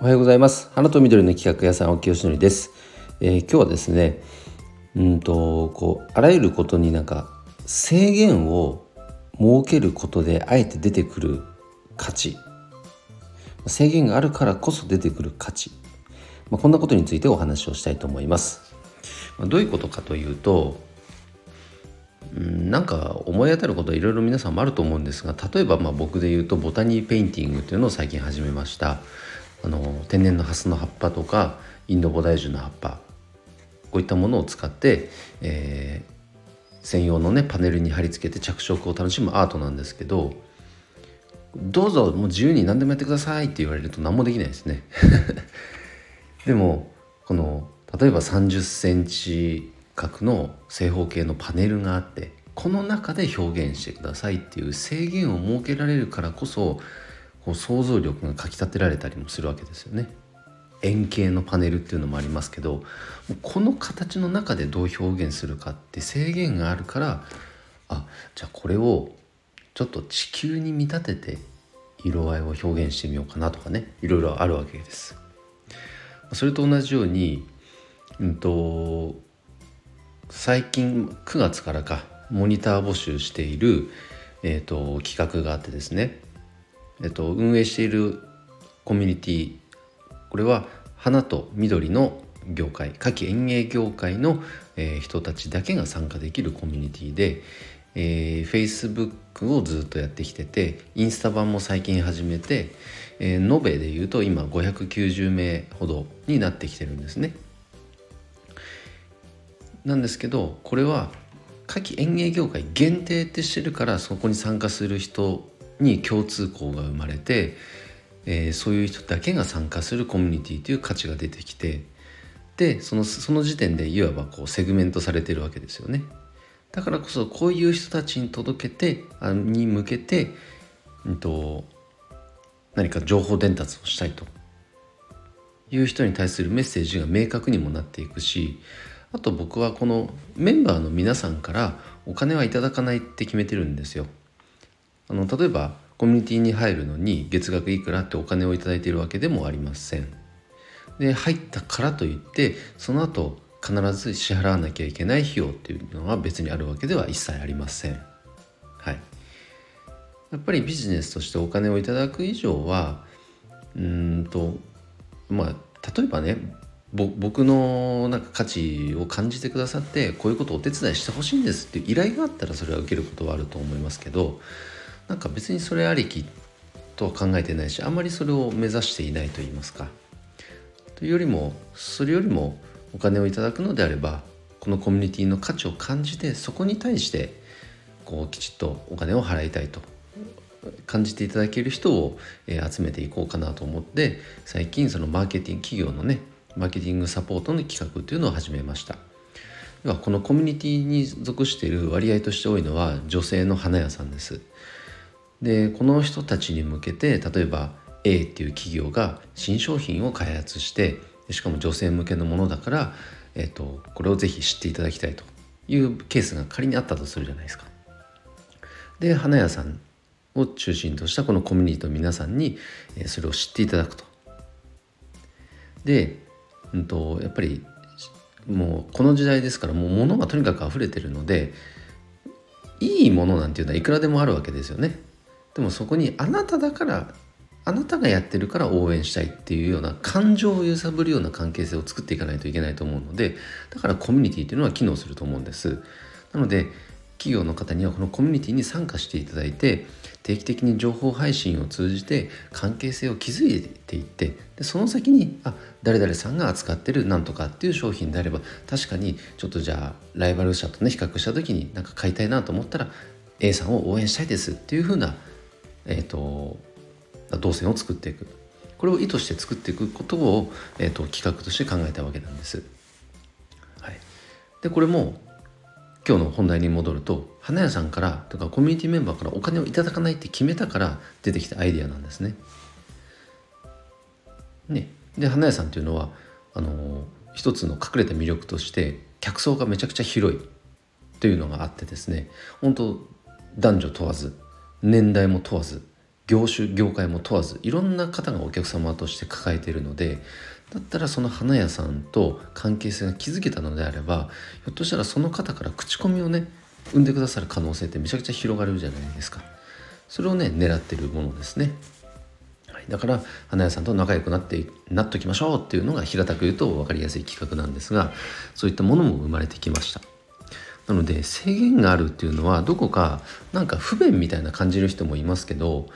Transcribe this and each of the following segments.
おはようございます。花と緑の企画屋さん青木よしのりです、えー、今日はですねうんとこうあらゆることになんか制限を設けることであえて出てくる価値。制限があるからこそ出てくる価値、まあ、こんなことについてお話をしたいと思います、まあ、どういうことかというとうんなんか思い当たることいろいろ皆さんもあると思うんですが例えばまあ僕で言うとボタニーペインティングというのを最近始めました。あの天然のハスの葉っぱとかインドボダイジュの葉っぱこういったものを使って、えー、専用のねパネルに貼り付けて着色を楽しむアートなんですけどどうぞもう自由に何でもやってくださいって言われると何もできないですね。でもこの例えば30センチ角の正方形のパネルがあってこの中で表現してくださいっていう制限を設けられるからこそこう想像力がかきたてられたりもするわけですよね。円形のパネルっていうのもありますけどこの形の中でどう表現するかって制限があるからあじゃあこれをちょっと地球に見立てて色合いを表現してみようかなとかねいろいろあるわけです。それと同じように、うんと、最近9月からかモニター募集している、えーと、企画があってですね、えーと運営しているコミュニティこれは花と緑の業界夏季園芸業界の、えー、人たちだけが参加できるコミュニティで、えー、Facebook をずっとやってきててインスタ版も最近始めて、えー、延べでいうと今590名ほどになってきてるんですね。なんですけどこれは夏季園芸業界限定ってしてるからそこに参加する人に共通項が生まれて、えー、そういう人だけが参加するコミュニティという価値が出てきてでそのその時点でいわばこうセグメントされてるわけですよね。だからこそこういう人たちに届けてあに向けて、うんと、何か情報伝達をしたいという人に対するメッセージが明確にもなっていくしあと僕はこのメンバーの皆さんからお金はいただかないって決めてるんですよ。あの例えばコミュニティに入るのに月額いくらってお金を頂いているわけでもありません。で入ったからといってその後必ず支払わなきゃいけない費用っていうのは別にあるわけでは一切ありません。はい、やっぱりビジネスとしてお金をいただく以上はうんとまあ例えばね僕のなんか価値を感じてくださってこういうことをお手伝いしてほしいんですっていう依頼があったらそれは受けることはあると思いますけどなんか別にそれありきとは考えてないしあんまりそれを目指していないと言いますか。というよりもそれよりもお金をいただくのであればこのコミュニティの価値を感じてそこに対してこうきちっとお金を払いたいと。感じていただける人を、え集めていこうかなと思って最近そのマーケティング企業のねマーケティングサポートの企画というのを始めました。ではこのコミュニティに属している割合として多いのは女性の花屋さんです。でこの人たちに向けて例えば A っていう企業が新商品を開発してしかも女性向けのものだから、えーと、これをぜひ知っていただきたいというケースが仮にあったとするじゃないですか。で花屋さんを中心としたこのコミュニティの皆さんにそれを知っていただくと。で、うんと、やっぱりもうこの時代ですからもう物がとにかく溢れてるのでいいものなんていうのはいくらでもあるわけですよね。でもそこにあなただからあなたがやってるから応援したいっていうような感情を揺さぶるような関係性を作っていかないといけないと思うのでだからコミュニティっていうのは機能すると思うんです。なので企業の方にはこのコミュニティに参加していただいて定期的に情報配信を通じて関係性を築いていってでその先にあ誰々さんが扱ってるなんとかっていう商品であれば確かにちょっとじゃあライバル社とね比較した時になんか買いたいなと思ったら A さんを応援したいですっていう風なえーと、動線を作っていくこれを意図して作っていくことを、えーと、企画として考えたわけなんです。はい、でこれも今日の本題に戻ると花屋さんからとかコミュニティメンバーからお金をいただかないって決めたから出てきたアイデアなんですね。ねで花屋さんっていうのはあの一つの隠れた魅力として客層がめちゃくちゃ広いというのがあってですね本当男女問わず年代も問わず業種業界も問わずいろんな方がお客様として抱えているのでだったらその花屋さんと関係性が築けたのであればひょっとしたらその方から口コミをね生んでくださる可能性ってめちゃくちゃ広がるじゃないですか。それをね狙ってるものですね、はい、だから花屋さんと仲良くなってなっときましょうっていうのが平たく言うと分かりやすい企画なんですがそういったものも生まれてきました。なので制限があるっていうのはどこかなんか不便みたいな感じる人もいますけど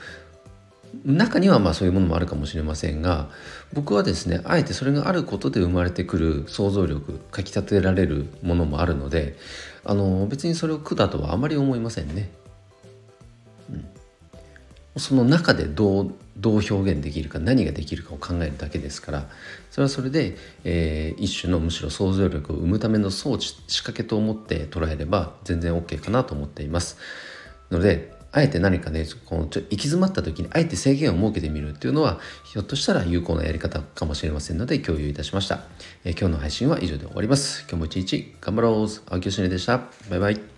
中にはまあそういうものもあるかもしれませんが僕はですねあえてそれがあることで生まれてくる想像力かきたてられるものもあるのであの別にそれを苦だとはあまり思いませんね。その中でどうどう表現できるか何ができるかを考えるだけですからそれはそれで、えー、一種のむしろ想像力を生むための装置仕掛けと思って捉えれば全然 OK かなと思っています。のであえて何かねこのちょ行き詰まった時にあえて制限を設けてみるっていうのはひょっとしたら有効なやり方かもしれませんので共有いたしました、えー、今日の配信は以上で終わります。今日も一日頑張ろう。青木よしでした。バイバイ。